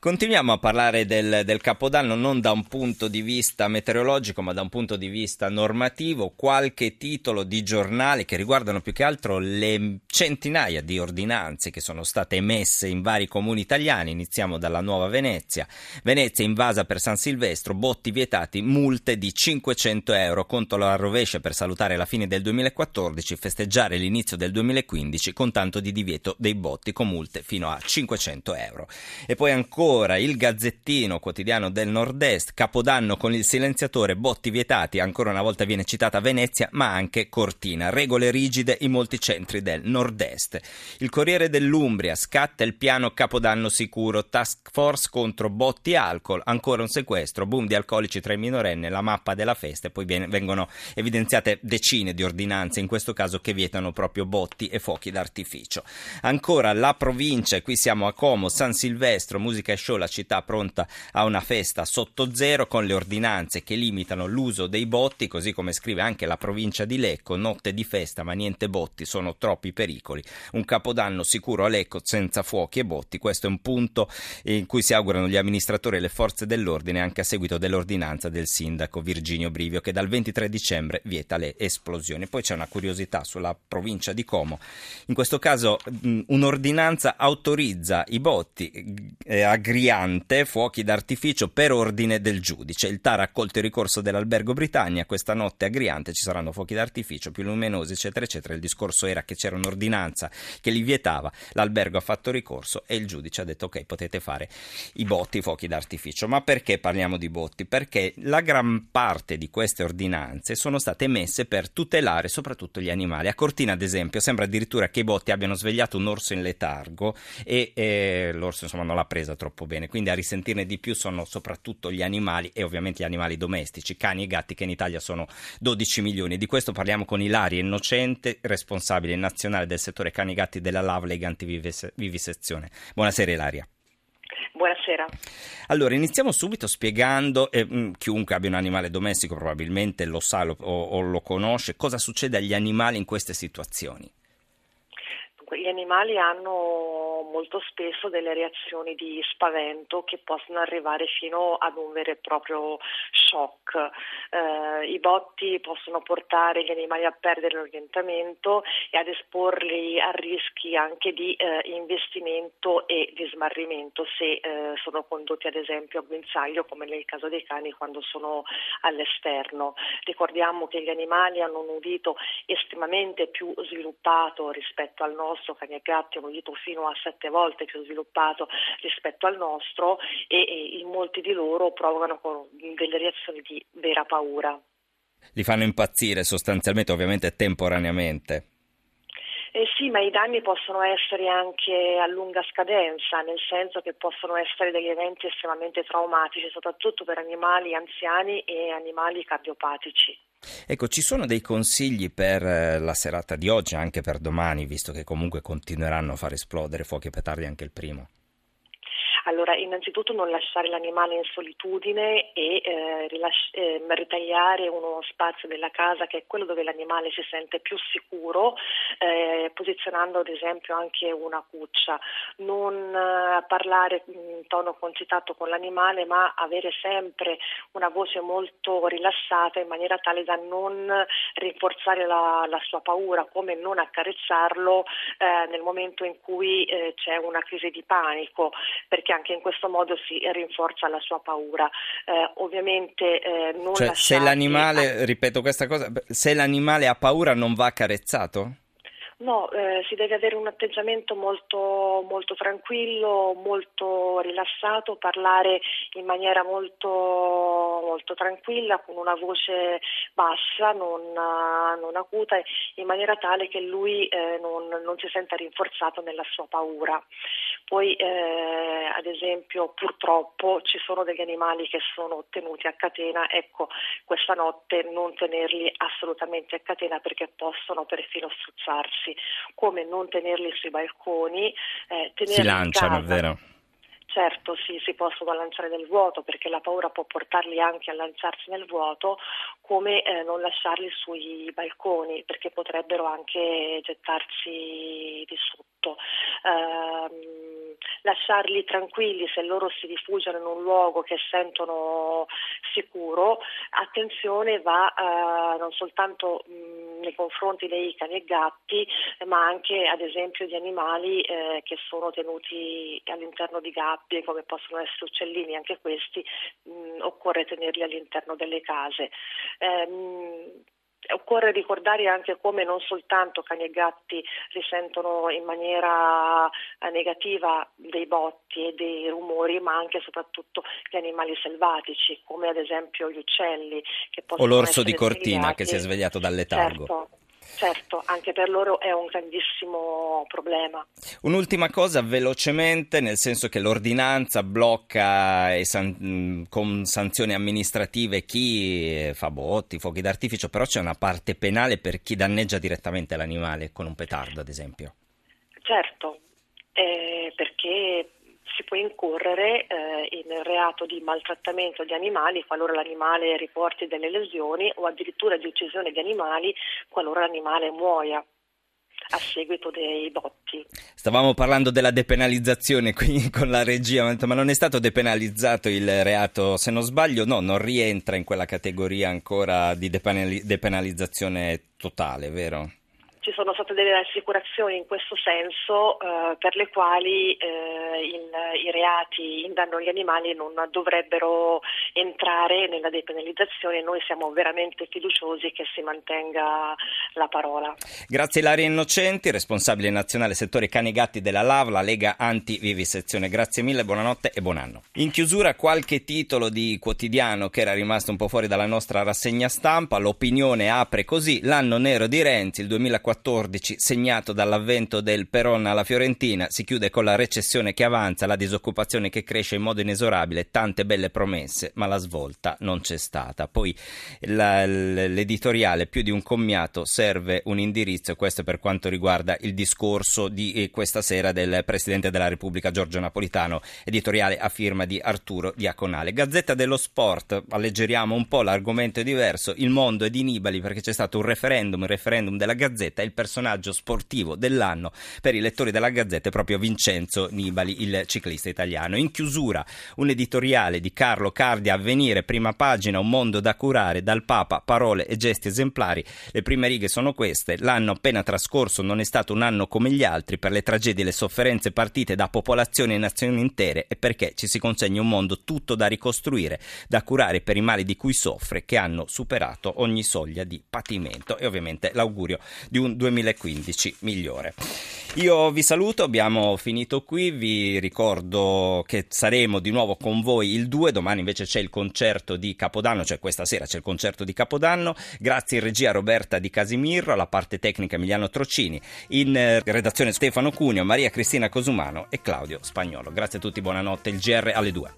Continuiamo a parlare del, del, Capodanno non da un punto di vista meteorologico ma da un punto di vista normativo, qualche titolo di giornali che riguardano più che altro le centinaia di ordinanze che sono state emesse in vari comuni italiani, iniziamo dalla Nuova Venezia, Venezia invasa per San Silvestro, botti vietati, multe di 500 euro, conto la rovescia per salutare la fine del 2014, festeggiare l'inizio del 2015 con tanto di divieto dei botti con multe fino a 500 euro. E poi ancora ancora il Gazzettino quotidiano del Nord-Est, Capodanno con il silenziatore, botti vietati, ancora una volta viene citata Venezia, ma anche Cortina, regole rigide in molti centri del Nord-Est. Il Corriere dell'Umbria, scatta il piano Capodanno sicuro, task force contro botti e alcol, ancora un sequestro, boom di alcolici tra i minorenni, la mappa della festa e poi vengono evidenziate decine di ordinanze, in questo caso che vietano proprio botti e fuochi d'artificio. Ancora la provincia, qui siamo a Como, San Silvestro, musica e show la città pronta a una festa sotto zero con le ordinanze che limitano l'uso dei botti, così come scrive anche la provincia di Lecco, notte di festa ma niente botti, sono troppi pericoli. Un capodanno sicuro a Lecco senza fuochi e botti, questo è un punto in cui si augurano gli amministratori e le forze dell'ordine anche a seguito dell'ordinanza del sindaco Virginio Brivio che dal 23 dicembre vieta le esplosioni. Poi c'è una curiosità sulla provincia di Como. In questo caso un'ordinanza autorizza i botti eh, Griante, fuochi d'artificio per ordine del giudice. Il TAR ha accolto il ricorso dell'Albergo Britannia, questa notte a Griante ci saranno fuochi d'artificio più luminosi, eccetera, eccetera. Il discorso era che c'era un'ordinanza che li vietava, l'Albergo ha fatto ricorso e il giudice ha detto ok, potete fare i botti, i fuochi d'artificio. Ma perché parliamo di botti? Perché la gran parte di queste ordinanze sono state emesse per tutelare soprattutto gli animali. A Cortina, ad esempio, sembra addirittura che i botti abbiano svegliato un orso in letargo e, e l'orso insomma non l'ha presa troppo troppo bene, quindi a risentirne di più sono soprattutto gli animali e ovviamente gli animali domestici, cani e gatti che in Italia sono 12 milioni. Di questo parliamo con Ilaria Innocente, responsabile nazionale del settore cani e gatti della Lavleg Antivivisezione. Buonasera Ilaria. Buonasera. Allora, iniziamo subito spiegando, eh, chiunque abbia un animale domestico probabilmente lo sa lo, o, o lo conosce, cosa succede agli animali in queste situazioni. Gli animali hanno molto spesso delle reazioni di spavento che possono arrivare fino ad un vero e proprio shock. Eh, I botti possono portare gli animali a perdere l'orientamento e ad esporli a rischi anche di eh, investimento e di smarrimento se eh, sono condotti ad esempio a guinzaglio come nel caso dei cani quando sono all'esterno. Ricordiamo che gli animali hanno un udito estremamente più sviluppato rispetto al nostro, cani e gatti un udito fino a 7 volte più sviluppato rispetto al nostro e, e in molti di loro provocano delle reazioni di vera paura. Li fanno impazzire sostanzialmente, ovviamente temporaneamente. Eh sì, ma i danni possono essere anche a lunga scadenza, nel senso che possono essere degli eventi estremamente traumatici, soprattutto per animali anziani e animali cardiopatici. Ecco, ci sono dei consigli per eh, la serata di oggi, anche per domani, visto che comunque continueranno a far esplodere fuochi e petardi anche il primo? Allora, innanzitutto non lasciare l'animale in solitudine e eh, rilasci- eh, ritagliare uno spazio della casa che è quello dove l'animale si sente più sicuro, eh, posizionando ad esempio anche una cuccia. Non eh, parlare in tono concitato con l'animale, ma avere sempre una voce molto rilassata in maniera tale da non rinforzare la, la sua paura, come non accarezzarlo eh, nel momento in cui eh, c'è una crisi di panico, perché anche in questo modo si rinforza la sua paura. Eh, ovviamente eh, non cioè, se l'animale, ripeto questa cosa, se l'animale ha paura non va accarezzato? No, eh, si deve avere un atteggiamento molto, molto, tranquillo, molto rilassato, parlare in maniera molto, molto tranquilla, con una voce bassa, non, non acuta, in maniera tale che lui eh, non, non, si senta rinforzato nella sua paura. Poi, eh, ad esempio, purtroppo ci sono degli animali che sono tenuti a catena, ecco, questa notte non tenerli assolutamente a catena perché possono perfino struzzarsi, come non tenerli sui balconi, eh, tenerli si lanciano, in casa. vero? Certo, sì, si possono lanciare nel vuoto perché la paura può portarli anche a lanciarsi nel vuoto, come eh, non lasciarli sui balconi perché potrebbero anche gettarsi di sotto. Eh, lasciarli tranquilli se loro si rifugiano in un luogo che sentono sicuro, attenzione va eh, non soltanto mh, nei confronti dei cani e gatti, ma anche ad esempio di animali eh, che sono tenuti all'interno di gabbie come possono essere uccellini, anche questi mh, occorre tenerli all'interno delle case. Eh, Occorre ricordare anche come non soltanto cani e gatti risentono in maniera eh, negativa dei botti e dei rumori, ma anche e soprattutto gli animali selvatici, come ad esempio gli uccelli. o l'orso di cortina svegliati. che si è svegliato dal letargo. Certo. Certo, anche per loro è un grandissimo problema. Un'ultima cosa velocemente, nel senso che l'ordinanza blocca san- con sanzioni amministrative chi fa botti, fuochi d'artificio, però c'è una parte penale per chi danneggia direttamente l'animale con un petardo, ad esempio. Certo, eh, perché si può incorrere eh, in reato di maltrattamento di animali qualora l'animale riporti delle lesioni o addirittura di uccisione di animali qualora l'animale muoia a seguito dei botti. Stavamo parlando della depenalizzazione qui con la regia, ma non è stato depenalizzato il reato, se non sbaglio, no, non rientra in quella categoria ancora di depenalizzazione totale, vero? Ci sono state delle assicurazioni in questo senso eh, per le quali eh, il, i reati in danno agli animali non dovrebbero entrare nella depenalizzazione e noi siamo veramente fiduciosi che si mantenga la parola. Grazie Ilaria Innocenti, responsabile nazionale settore cani e gatti della LAV, la Lega Anti-Vivisezione. Grazie mille, buonanotte e buon anno. In chiusura qualche titolo di quotidiano che era rimasto un po' fuori dalla nostra rassegna stampa, l'opinione apre così, l'anno nero di Renzi, il 2014 2014, segnato dall'avvento del Peron alla Fiorentina, si chiude con la recessione che avanza, la disoccupazione che cresce in modo inesorabile, tante belle promesse, ma la svolta non c'è stata. Poi la, l'editoriale più di un commiato serve un indirizzo, questo per quanto riguarda il discorso di eh, questa sera del Presidente della Repubblica Giorgio Napolitano, editoriale a firma di Arturo Diaconale. Gazzetta dello Sport, alleggeriamo un po' l'argomento è diverso, il mondo è di Nibali perché c'è stato un referendum, il referendum della Gazzetta Gazzetta il personaggio sportivo dell'anno per i lettori della Gazzetta è proprio Vincenzo Nibali, il ciclista italiano. In chiusura un editoriale di Carlo Cardi a venire, prima pagina, un mondo da curare, dal Papa, parole e gesti esemplari. Le prime righe sono queste. L'anno appena trascorso non è stato un anno come gli altri per le tragedie e le sofferenze partite da popolazioni e nazioni intere e perché ci si consegna un mondo tutto da ricostruire, da curare per i mali di cui soffre, che hanno superato ogni soglia di patimento. E ovviamente l'augurio di un 2015 migliore. Io vi saluto, abbiamo finito qui, vi ricordo che saremo di nuovo con voi il 2, domani invece c'è il concerto di Capodanno, cioè questa sera c'è il concerto di Capodanno, grazie in regia Roberta Di Casimirro, alla parte tecnica Emiliano Trocini, in eh, redazione Stefano Cuneo, Maria Cristina Cosumano e Claudio Spagnolo. Grazie a tutti, buonanotte, il GR alle 2.